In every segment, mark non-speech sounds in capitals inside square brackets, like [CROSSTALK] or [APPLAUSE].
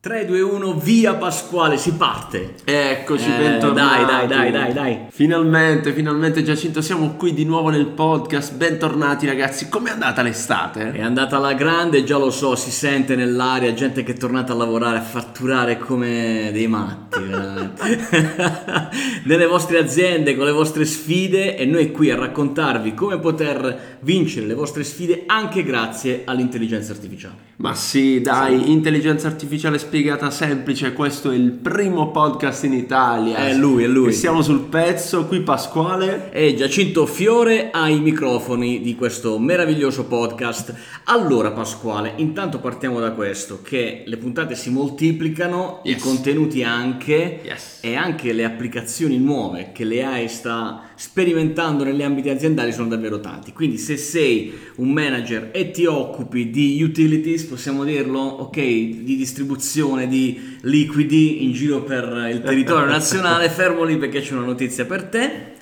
3, 2, 1, via Pasquale, si parte. Eccoci, Eh, bentornati. dai, dai, dai, dai, dai. Finalmente, finalmente Giacinto, siamo qui di nuovo nel podcast. Bentornati ragazzi. Com'è andata l'estate? È andata alla grande, già lo so, si sente nell'aria, gente che è tornata a lavorare, a fatturare come dei matti, veramente. [LAUGHS] Nelle vostre aziende, con le vostre sfide e noi qui a raccontarvi come poter vincere le vostre sfide anche grazie all'intelligenza artificiale. Ma sì, dai, intelligenza artificiale spiegata semplice. Questo è il primo podcast in Italia. È lui, è lui. E siamo sul pezzo. Qui Pasquale. E Giacinto Fiore ai microfoni di questo meraviglioso podcast. Allora Pasquale, intanto partiamo da questo, che le puntate si moltiplicano, Yes. i contenuti anche Yes. e anche le applicazioni nuove che l'AI sta sperimentando negli ambiti aziendali sono davvero tanti. Quindi se sei un manager e ti occupi di utilities, possiamo dirlo, ok, di distribuzione di liquidi in giro per il territorio [LAUGHS] nazionale, fermo lì perché c'è una notizia per te.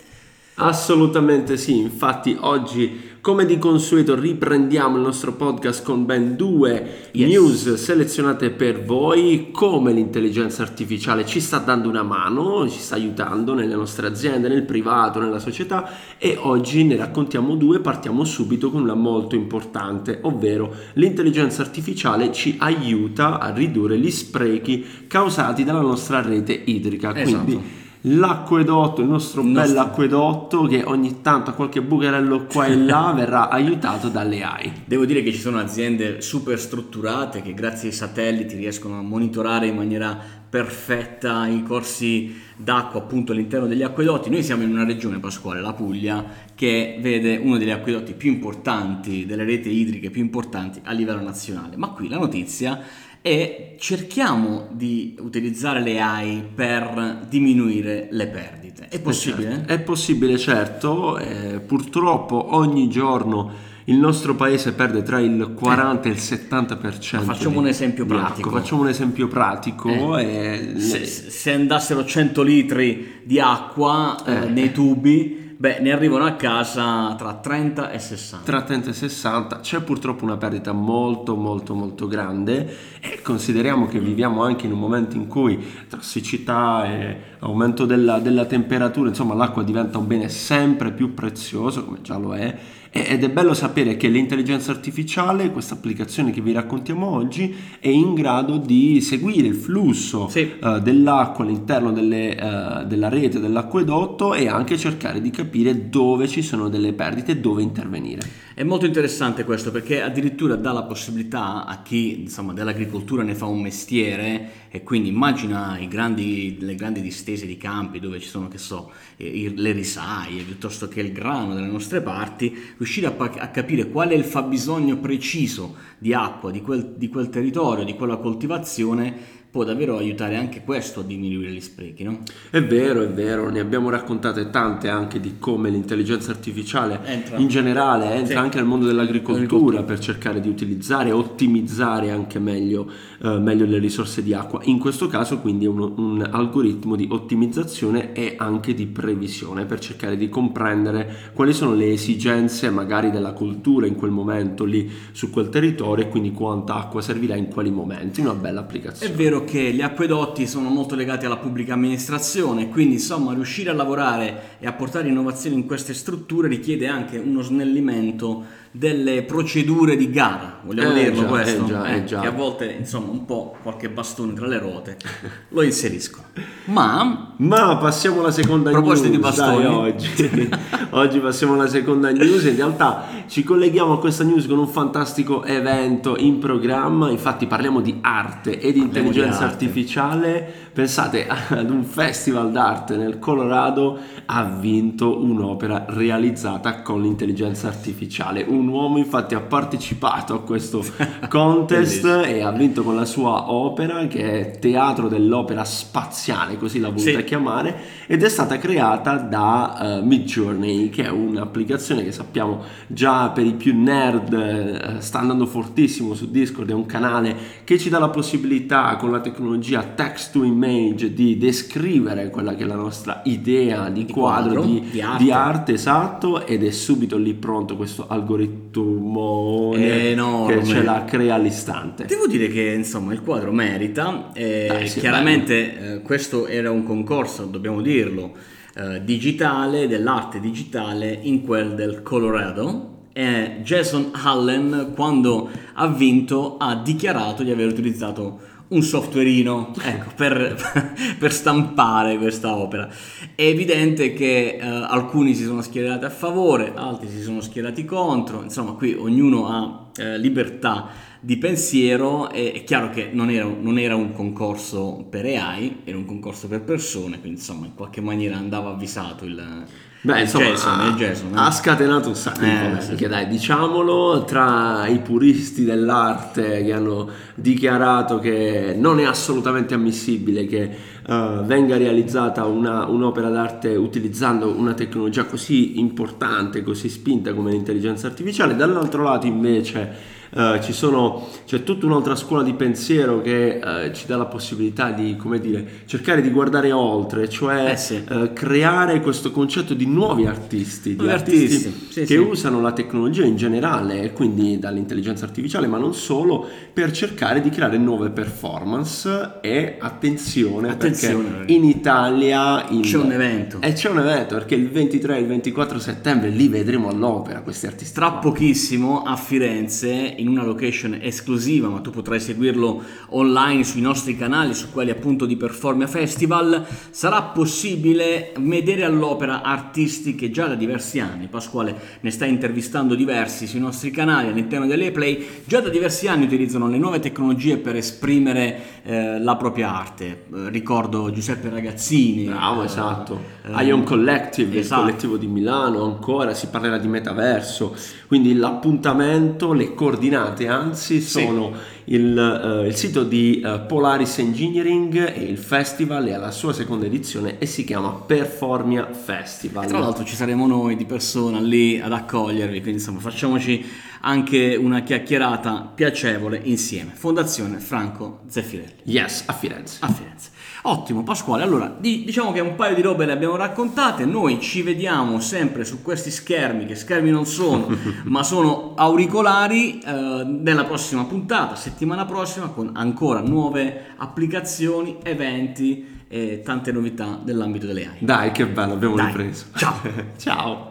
Assolutamente sì, infatti oggi come di consueto riprendiamo il nostro podcast con ben due Yes. news selezionate per voi, come l'intelligenza artificiale ci sta dando una mano, ci sta aiutando nelle nostre aziende, nel privato, nella società e oggi ne raccontiamo due, partiamo subito con una molto importante, ovvero l'intelligenza artificiale ci aiuta a ridurre gli sprechi causati dalla nostra rete idrica, Esatto. quindi L'acquedotto, il nostro Il nostro- bell'acquedotto che ogni tanto ha qualche bucherello qua e là [LAUGHS] verrà aiutato dalle AI. Devo dire che ci sono aziende super strutturate che grazie ai satelliti riescono a monitorare in maniera perfetta i corsi d'acqua appunto all'interno degli acquedotti. Noi siamo in una regione, Pasquale, la Puglia, che vede uno degli acquedotti più importanti, delle reti idriche più importanti a livello nazionale. Ma qui la notizia è cerchiamo di utilizzare le AI per diminuire le perdite. È possibile? Certo, È possibile, certo. eh, purtroppo ogni giorno il nostro paese perde tra il 40 e il 70%. Ma facciamo di- un esempio pratico. acqua. Facciamo un esempio pratico. e- se, se andassero 100 litri di acqua eh, Eh. nei tubi, beh, ne arrivano a casa tra 30 e 60. tra 30 e 60 c'è purtroppo una perdita molto molto molto grande e consideriamo che viviamo anche in un momento in cui tra siccità e aumento della, della temperatura insomma l'acqua diventa un bene sempre più prezioso come già lo è ed è bello sapere che l'intelligenza artificiale questa applicazione che vi raccontiamo oggi è in grado di seguire il flusso Sì. eh, dell'acqua all'interno delle, eh, della rete dell'acquedotto e anche cercare di capire dove ci sono delle perdite e dove intervenire. È molto interessante questo perché addirittura dà la possibilità a chi insomma, dell'agricoltura ne fa un mestiere e quindi immagina grandi, le grandi distese di campi dove ci sono, che so, eh, le risaie piuttosto che il grano dalle nostre parti, riuscire a, a capire qual è il fabbisogno preciso di acqua di quel, di quel territorio, di quella coltivazione, può davvero aiutare anche questo a diminuire gli sprechi, no? È vero, è vero, ne abbiamo raccontate tante anche di come l'intelligenza artificiale Entra. in generale entra Sì. anche nel mondo dell'agricoltura Agricoltura. per cercare di utilizzare e ottimizzare anche meglio, eh, meglio le risorse di acqua. In questo caso quindi è uno- un algoritmo di ottimizzazione e anche di previsione per cercare di comprendere quali sono le esigenze magari della cultura in quel momento lì su quel territorio e quindi quanta acqua servirà in quali momenti. Una bella È applicazione. vero che gli acquedotti sono molto legati alla pubblica amministrazione, quindi insomma riuscire a lavorare e a portare innovazioni in queste strutture richiede anche uno snellimento delle procedure di gara, vogliamo Eh dirlo già, questo? eh già, eh già. Che a volte insomma un po' qualche bastone tra le ruote lo inseriscono. Ma Ma passiamo alla seconda A proposito news di bastoni. dai, oggi. [LAUGHS] oggi passiamo alla seconda news. In realtà ci colleghiamo a questa news con un fantastico evento in programma. Infatti parliamo di arte e di Parliamo di intelligenza arte. artificiale. Pensate [LAUGHS] ad un festival d'arte nel Colorado ha vinto un'opera realizzata con l'intelligenza artificiale. Un uomo infatti ha partecipato a questo [LAUGHS] contest e ha vinto con la sua opera che è Teatro dell'Opera Spaziale, così l'ha voluta Sì. chiamare, ed è stata creata da eh, Midjourney, che è un'applicazione che sappiamo già per i più nerd eh, sta andando fortissimo su Discord, è un canale che ci dà la possibilità con la tecnologia text to image di descrivere quella che è la nostra idea di, Di quadro, quadro, di, di arte. di arte, esatto, ed è subito lì pronto questo algoritmo che ce la crea all'istante. Devo dire che insomma il quadro merita, eh, Dai, sì, chiaramente eh, questo era un concorso, dobbiamo dirlo, eh, digitale, dell'arte digitale in quel del Colorado e Jason Allen quando ha vinto ha dichiarato di aver utilizzato un softwareino [LAUGHS] ecco, per, [LAUGHS] per stampare questa opera. È evidente che eh, alcuni si sono schierati a favore, altri si sono schierati contro, insomma qui ognuno ha eh, libertà di pensiero, è, è chiaro che non era, non era un concorso per AI, era un concorso per persone, quindi insomma in qualche maniera andava avvisato il... Beh, insomma, Jason, ha, Jason, eh. ha scatenato un sacco di Eh, polemiche, sì. dai, diciamolo, tra i puristi dell'arte che hanno dichiarato che non è assolutamente ammissibile che eh, venga realizzata una- un'opera d'arte utilizzando una tecnologia così importante, così spinta come l'intelligenza artificiale, dall'altro lato invece eh, ci sono, c'è tutta un'altra scuola di pensiero che eh, ci dà la possibilità di, come dire, cercare di guardare oltre, cioè Eh sì. eh, creare questo concetto di nuovi artisti, di Nuovi artisti, artisti, sì, che sì. usano la tecnologia in generale, e quindi dall'intelligenza artificiale, ma non solo, per cercare di creare nuove performance e attenzione, Attenzione, perché in Italia il- C'è un evento. E c'è un evento perché il 23 e il 24 settembre li vedremo all'opera questi artisti. Tra pochissimo a Firenze in una location esclusiva, ma tu potrai seguirlo online sui nostri canali, su quelli appunto di Performia Festival, sarà possibile vedere all'opera artisti che già da diversi anni, Pasquale ne sta intervistando diversi sui nostri canali all'interno delle play, già da diversi anni utilizzano le nuove tecnologie per esprimere eh, la propria arte. Eh, ricordo Giuseppe Ragazzini. Bravo, eh, esatto. eh, Ion Collective, esatto. il collettivo di Milano, ancora si parlerà di metaverso. Quindi l'appuntamento, le coordinate, anzi, Sì. sono il, eh, il sito di eh, Polaris Engineering e il festival è alla sua seconda edizione e si chiama Performia Festival. Tra l'altro ci saremo noi di persona lì ad accogliervi, quindi insomma facciamoci anche una chiacchierata piacevole insieme. Fondazione Franco Zeffirelli Yes, a Firenze. a Firenze. Ottimo Pasquale, allora di- diciamo che un paio di robe le abbiamo raccontate, noi ci vediamo sempre su questi schermi, che schermi non sono, [LAUGHS] ma sono auricolari, eh, nella prossima puntata, settimana prossima, con ancora nuove applicazioni, eventi e tante novità nell'ambito delle AI. Dai, che bello, abbiamo Dai, ripreso. ciao. [LAUGHS] Ciao.